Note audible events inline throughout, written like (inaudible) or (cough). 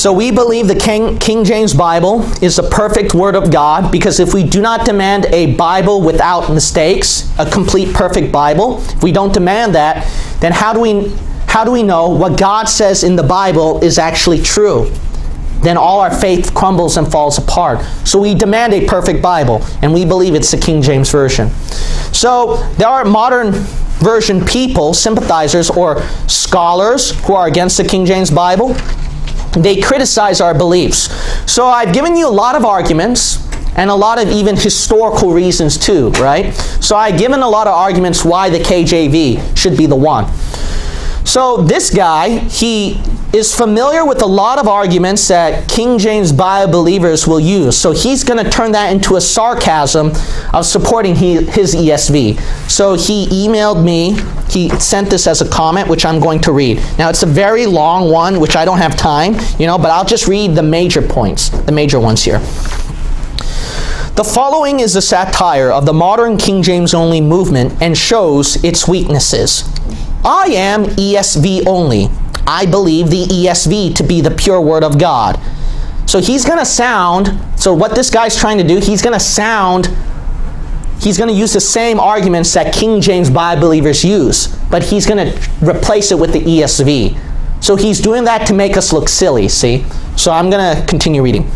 So we believe the King, King James Bible is the perfect Word of God because if we do not demand a Bible without mistakes, a complete perfect Bible, if we don't demand that, then how do we how do we know what God says in the Bible is actually true? Then all our faith crumbles and falls apart. So we demand a perfect Bible, and we believe it's the King James Version. So there are modern version people, sympathizers, or scholars who are against the King James Bible they criticize our beliefs. So I've given you a lot of arguments and a lot of even historical reasons too, right? So I've given a lot of arguments why the KJV should be the one. So this guy, he is familiar with a lot of arguments that King James Bible believers will use. So he's going to turn that into a sarcasm of supporting his ESV. So he emailed me, he sent this as a comment, which I'm going to read. Now it's a very long one, which I don't have time, you know, but I'll just read the major points, the major ones here. The following is a satire of the modern King James only movement and shows its weaknesses. I am ESV only. I believe the ESV to be the pure word of God. So he's going to sound, so what this guy's trying to do, he's going to sound, he's going to use the same arguments that King James Bible believers use, but he's going to replace it with the ESV. So he's doing that to make us look silly, see? So I'm going to continue reading.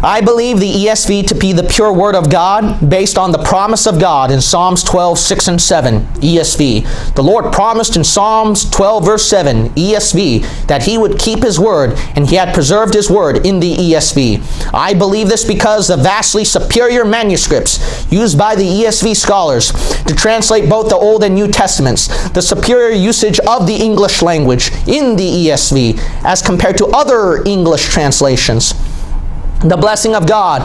I believe the ESV to be the pure word of God based on the promise of God in Psalms 12, 6 and 7, ESV. The Lord promised in Psalms 12, verse 7, ESV, that he would keep his word, and he had preserved his word in the ESV. I believe this because the vastly superior manuscripts used by the ESV scholars to translate both the Old and New Testaments, the superior usage of the English language in the ESV as compared to other English translations the blessing of God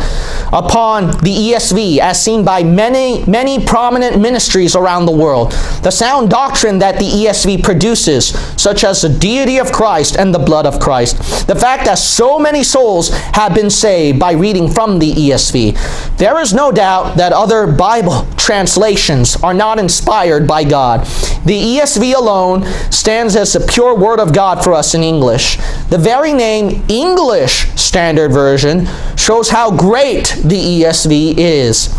upon the ESV as seen by many, many prominent ministries around the world. The sound doctrine that the ESV produces, such as the deity of Christ and the blood of Christ. The fact that so many souls have been saved by reading from the ESV. There is no doubt that other Bible translations are not inspired by God. The ESV alone stands as the pure word of God for us in English. The very name English Standard Version shows how great the ESV is.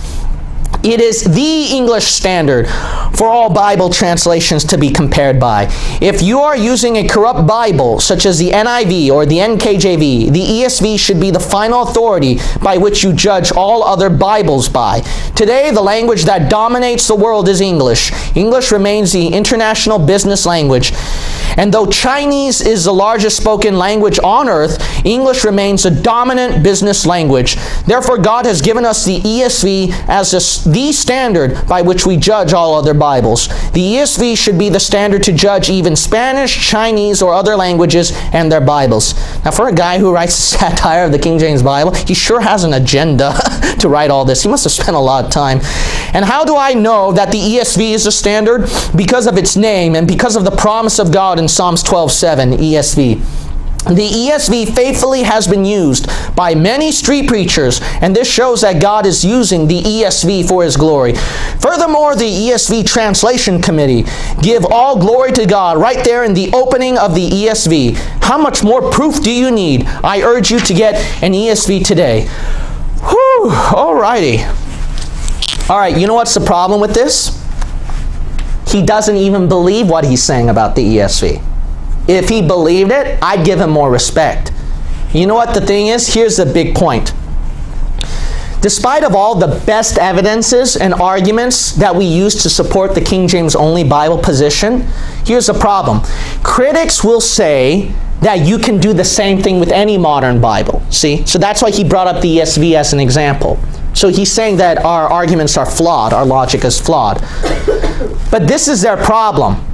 It is the English standard for all Bible translations to be compared by. If you are using a corrupt Bible, such as the NIV or the NKJV, the ESV should be the final authority by which you judge all other Bibles by. Today, the language that dominates the world is English. English remains the international business language. And though Chinese is the largest spoken language on earth, English remains the dominant business language. Therefore, God has given us the ESV as the standard by which we judge all other Bibles. The ESV should be the standard to judge even Spanish, Chinese, or other languages and their Bibles. Now, for a guy who writes (laughs) a satire of the King James Bible, he sure has an agenda (laughs) to write all this. He must have spent a lot of time. And how do I know that the ESV is the standard? Because of its name and because of the promise of God in Psalms 12:7 ESV. The ESV faithfully has been used by many street preachers, and this shows that God is using the ESV for His glory. Furthermore, the ESV Translation Committee give all glory to God right there in the opening of the ESV. How much more proof do you need? I urge you to get an ESV today. Whew, alrighty. All right, you know what's the problem with this? He doesn't even believe what he's saying about the ESV. If he believed it, I'd give him more respect. You know what the thing is? Here's the big point. Despite of all the best evidences and arguments that we use to support the King James only Bible position, here's the problem. Critics will say that you can do the same thing with any modern Bible. See? So that's why he brought up the ESV as an example. So he's saying that our arguments are flawed, our logic is flawed. But this is their problem.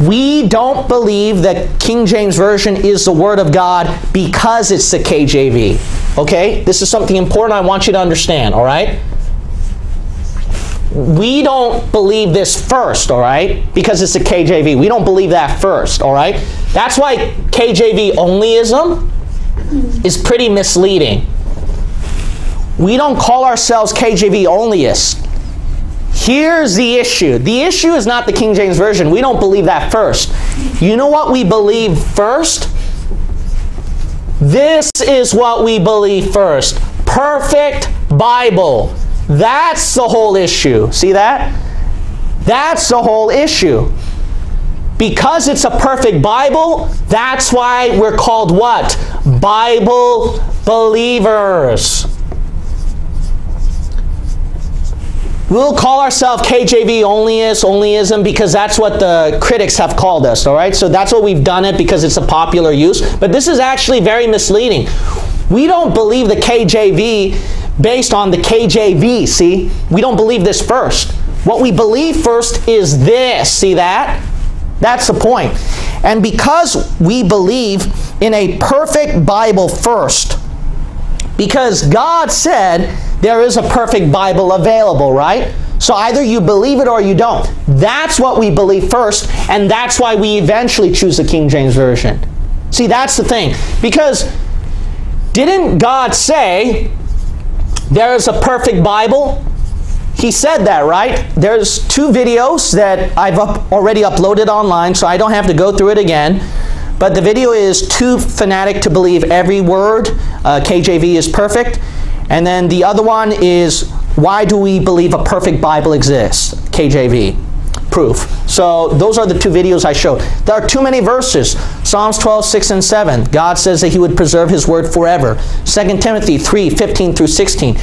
We don't believe that King James Version is the Word of God because it's the KJV. Okay? This is something important I want you to understand, all right? We don't believe this first, all right? Because it's the KJV. We don't believe that first, all right? That's why KJV onlyism is pretty misleading. We don't call ourselves KJV onlyists. Here's the issue. The issue is not the King James Version. We don't believe that first. You know what we believe first? This is what we believe first. Perfect Bible. That's the whole issue. See that? That's the whole issue. Because it's a perfect Bible, that's why we're called what? Bible believers. We'll call ourselves KJV onlyist, onlyism, because that's what the critics have called us, all right? So that's what we've done it because it's a popular use. But this is actually very misleading. We don't believe the KJV based on the KJV, see? We don't believe this first. What we believe first is this, see that? That's the point. And because we believe in a perfect Bible first, because God said there is a perfect Bible available, right? So either you believe it or you don't. That's what we believe first, and that's why we eventually choose the King James Version. See, that's the thing. Because didn't God say there is a perfect Bible? He said that, right? There's two videos that I've up already uploaded online, so I don't have to go through it again. But the video is too fanatic to believe every word. Uh, KJV is perfect. And then the other one is why do we believe a perfect Bible exists? KJV. Proof. So those are the two videos I showed. There are too many verses. Psalms 12, 6 and 7. God says that he would preserve his word forever. 2 Timothy 3, 15 through 16.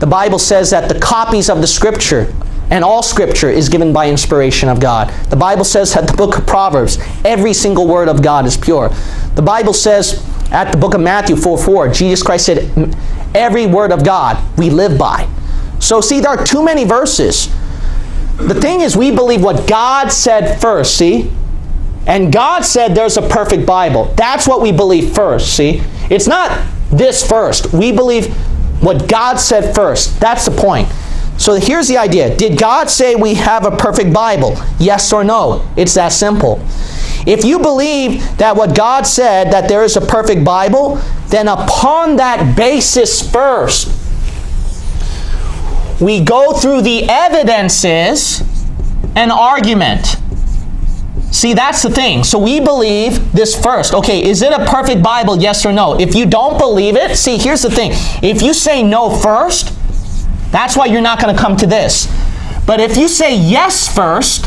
The Bible says that the copies of the scripture and all scripture is given by inspiration of God. The Bible says that the book of Proverbs, every single word of God is pure. The Bible says at the book of Matthew 4 4, Jesus Christ said, Every word of God we live by. So, see, there are too many verses. The thing is, we believe what God said first, see? And God said there's a perfect Bible. That's what we believe first, see? It's not this first. We believe what God said first. That's the point. So here's the idea. Did God say we have a perfect Bible? Yes or no? It's that simple. If you believe that what God said, that there is a perfect Bible, then upon that basis first, we go through the evidences and argument. See, that's the thing. So we believe this first. Okay, is it a perfect Bible, yes or no? If you don't believe it, see, here's the thing. If you say no first, that's why you're not going to come to this. But if you say yes first,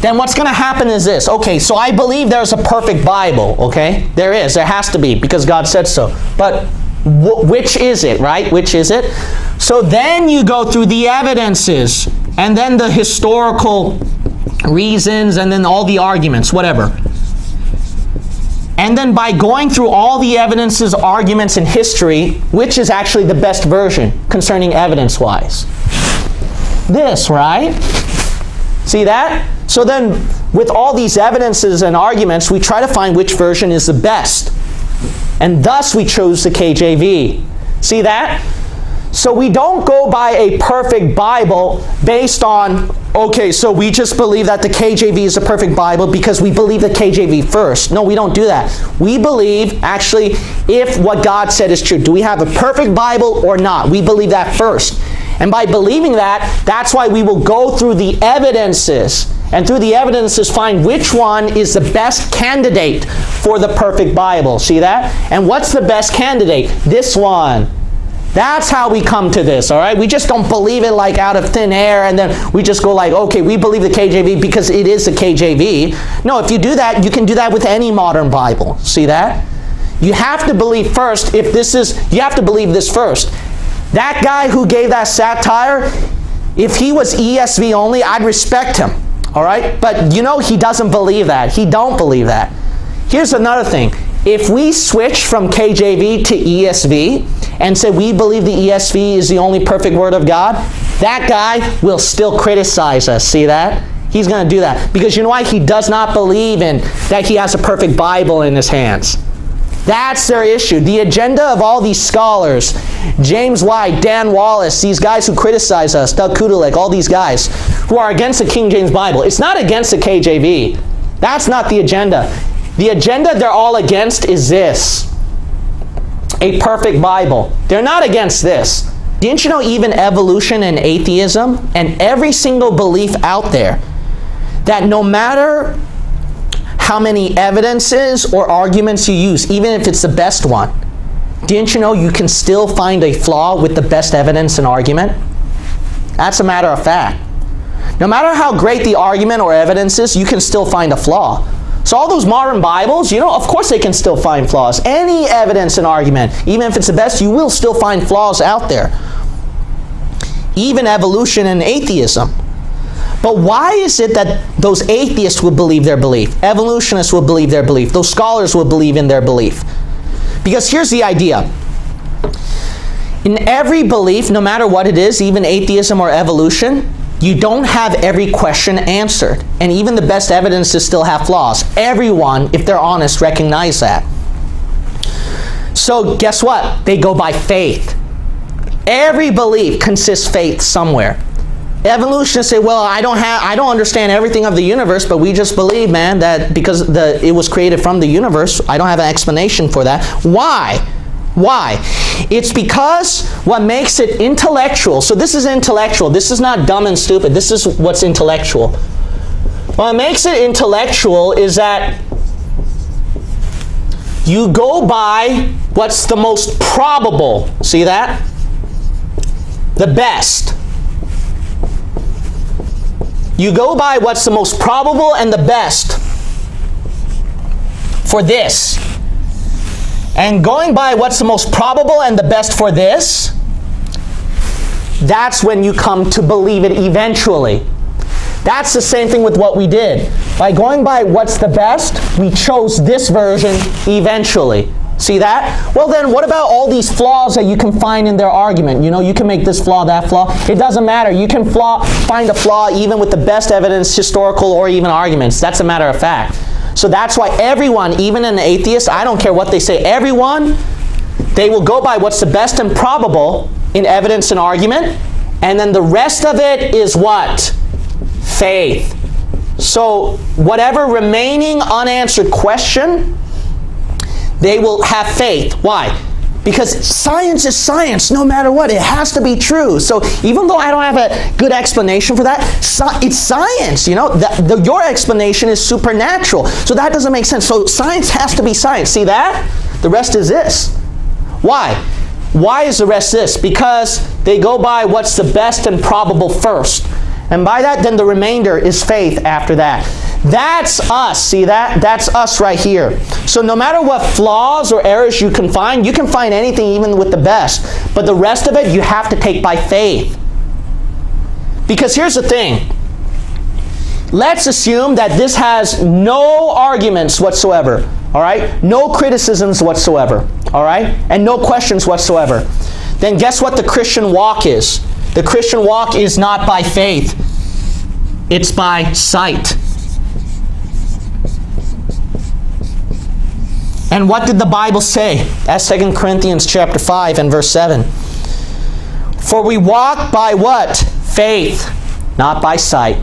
then what's going to happen is this. Okay, so I believe there's a perfect Bible, okay? There is. There has to be because God said so. But which is it, right? Which is it? So then you go through the evidences and then the historical reasons and then all the arguments, whatever. And then by going through all the evidences, arguments, and history, which is actually the best version concerning evidence wise? This, right? See that? So then, with all these evidences and arguments, we try to find which version is the best. And thus we chose the KJV. See that? So we don't go by a perfect Bible based on, okay, so we just believe that the KJV is a perfect Bible because we believe the KJV first. No, we don't do that. We believe, actually, if what God said is true. Do we have a perfect Bible or not? We believe that first. And by believing that, that's why we will go through the evidences and through the evidences find which one is the best candidate for the perfect Bible. See that? And what's the best candidate? This one. That's how we come to this, all right? We just don't believe it like out of thin air and then we just go like, okay, we believe the KJV because it is the KJV. No, if you do that, you can do that with any modern Bible. See that? You have to believe first if this is, you have to believe this first. That guy who gave that satire, if he was ESV only, I'd respect him, all right? But you know he doesn't believe that. He don't believe that. Here's another thing. If we switch from KJV to ESV, and say we believe the ESV is the only perfect word of God, that guy will still criticize us. See that? He's going to do that. Because you know why? He does not believe in that he has a perfect Bible in his hands. That's their issue. The agenda of all these scholars, James White, Dan Wallace, these guys who criticize us, Doug Kutilek, all these guys who are against the King James Bible, it's not against the KJV. That's not the agenda. The agenda they're all against is this a perfect Bible. They're not against this. Didn't you know even evolution and atheism and every single belief out there that no matter how many evidences or arguments you use, even if it's the best one. Didn't you know you can still find a flaw with the best evidence and argument? That's a matter of fact. No matter how great the argument or evidence is, you can still find a flaw. So all those modern Bibles, you know, of course they can still find flaws. Any evidence and argument, even if it's the best, you will still find flaws out there. Even evolution and atheism. But why is it that those atheists would believe their belief? Evolutionists would believe their belief. Those scholars would believe in their belief. Because here's the idea. In every belief, no matter what it is, even atheism or evolution, you don't have every question answered. And even the best evidences still have flaws. Everyone, if they're honest, recognize that. So guess what? They go by faith. Every belief consists faith somewhere. Evolutionists say, "Well, I don't have, I don't understand everything of the universe, but we just believe, man, that because the it was created from the universe, I don't have an explanation for that. Why? Why? It's because what makes it intellectual. So this is intellectual. This is not dumb and stupid. This is what's intellectual. What makes it intellectual is that you go by what's the most probable. See that? The best. You go by what's the most probable and the best for this. And going by what's the most probable and the best for this, that's when you come to believe it eventually. That's the same thing with what we did. By going by what's the best, we chose this version eventually. See that? Well, then, what about all these flaws that you can find in their argument? You know, you can make this flaw, that flaw. It doesn't matter. You can flaw, find a flaw even with the best evidence, historical, or even arguments. That's a matter of fact. So that's why everyone, even an atheist, I don't care what they say, everyone, they will go by what's the best and probable in evidence and argument. And then the rest of it is what? Faith. So, whatever remaining unanswered question, they will have faith. Why? Because science is science no matter what. It has to be true. So even though I don't have a good explanation for that, it's science. You know, the, the, your explanation is supernatural. So that doesn't make sense. So science has to be science. See that? The rest is this. Why? Why is the rest this? Because they go by what's the best and probable first. And by that, then the remainder is faith after that. That's us. See that? That's us right here. So no matter what flaws or errors you can find, you can find anything even with the best. But the rest of it you have to take by faith. Because here's the thing. Let's assume that this has no arguments whatsoever. All right? No criticisms whatsoever. All right? And no questions whatsoever. Then guess what the Christian walk is? The Christian walk is not by faith. It's by sight. And what did the Bible say? That's 2 Corinthians chapter 5 and verse 7. For we walk by what? Faith, not by sight.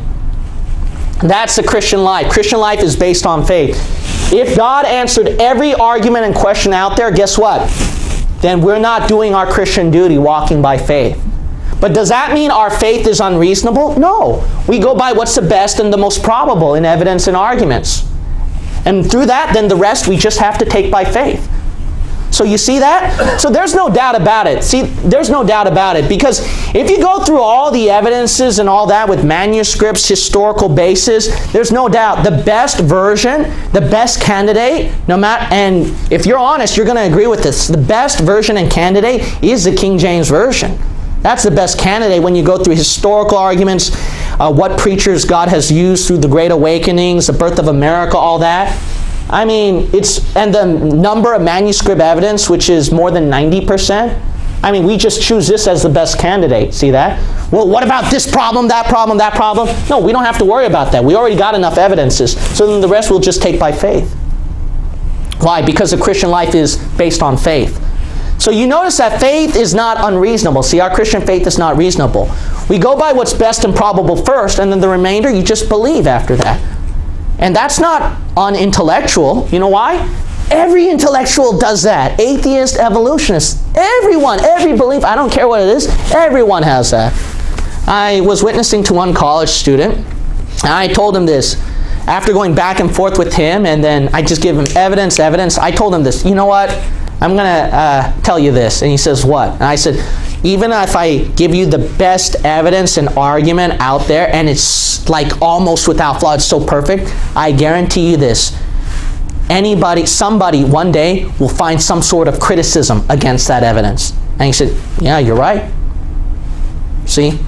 That's the Christian life. Christian life is based on faith. If God answered every argument and question out there, guess what? Then we're not doing our Christian duty walking by faith. But does that mean our faith is unreasonable? No. We go by what's the best and the most probable in evidence and arguments. And through that, then the rest we just have to take by faith. So you see that? So there's no doubt about it. See, there's no doubt about it because if you go through all the evidences and all that with manuscripts, historical basis, there's no doubt the best version, the best candidate, no matter and if you're honest, you're going to agree with this. The best version and candidate is the King James version. That's the best candidate when you go through historical arguments, uh, what preachers God has used through the Great Awakenings, the birth of America, all that. I mean, it's, and the number of manuscript evidence, which is more than 90%. I mean, we just choose this as the best candidate. See that? Well, what about this problem, that problem, that problem? No, we don't have to worry about that. We already got enough evidences. So then the rest we'll just take by faith. Why? Because the Christian life is based on faith. So you notice that faith is not unreasonable. See, our Christian faith is not reasonable. We go by what's best and probable first, and then the remainder you just believe after that. And that's not unintellectual. You know why? Every intellectual does that. Atheist, evolutionist, everyone, every belief, I don't care what it is, everyone has that. I was witnessing to one college student, and I told him this. after going back and forth with him, and then I just give him evidence, evidence, I told him this, you know what? I'm going to uh, tell you this. And he says, what? And I said, even if I give you the best evidence and argument out there, and it's like almost without flaw, it's so perfect, I guarantee you this. Anybody, somebody one day will find some sort of criticism against that evidence. And he said, yeah, you're right. See?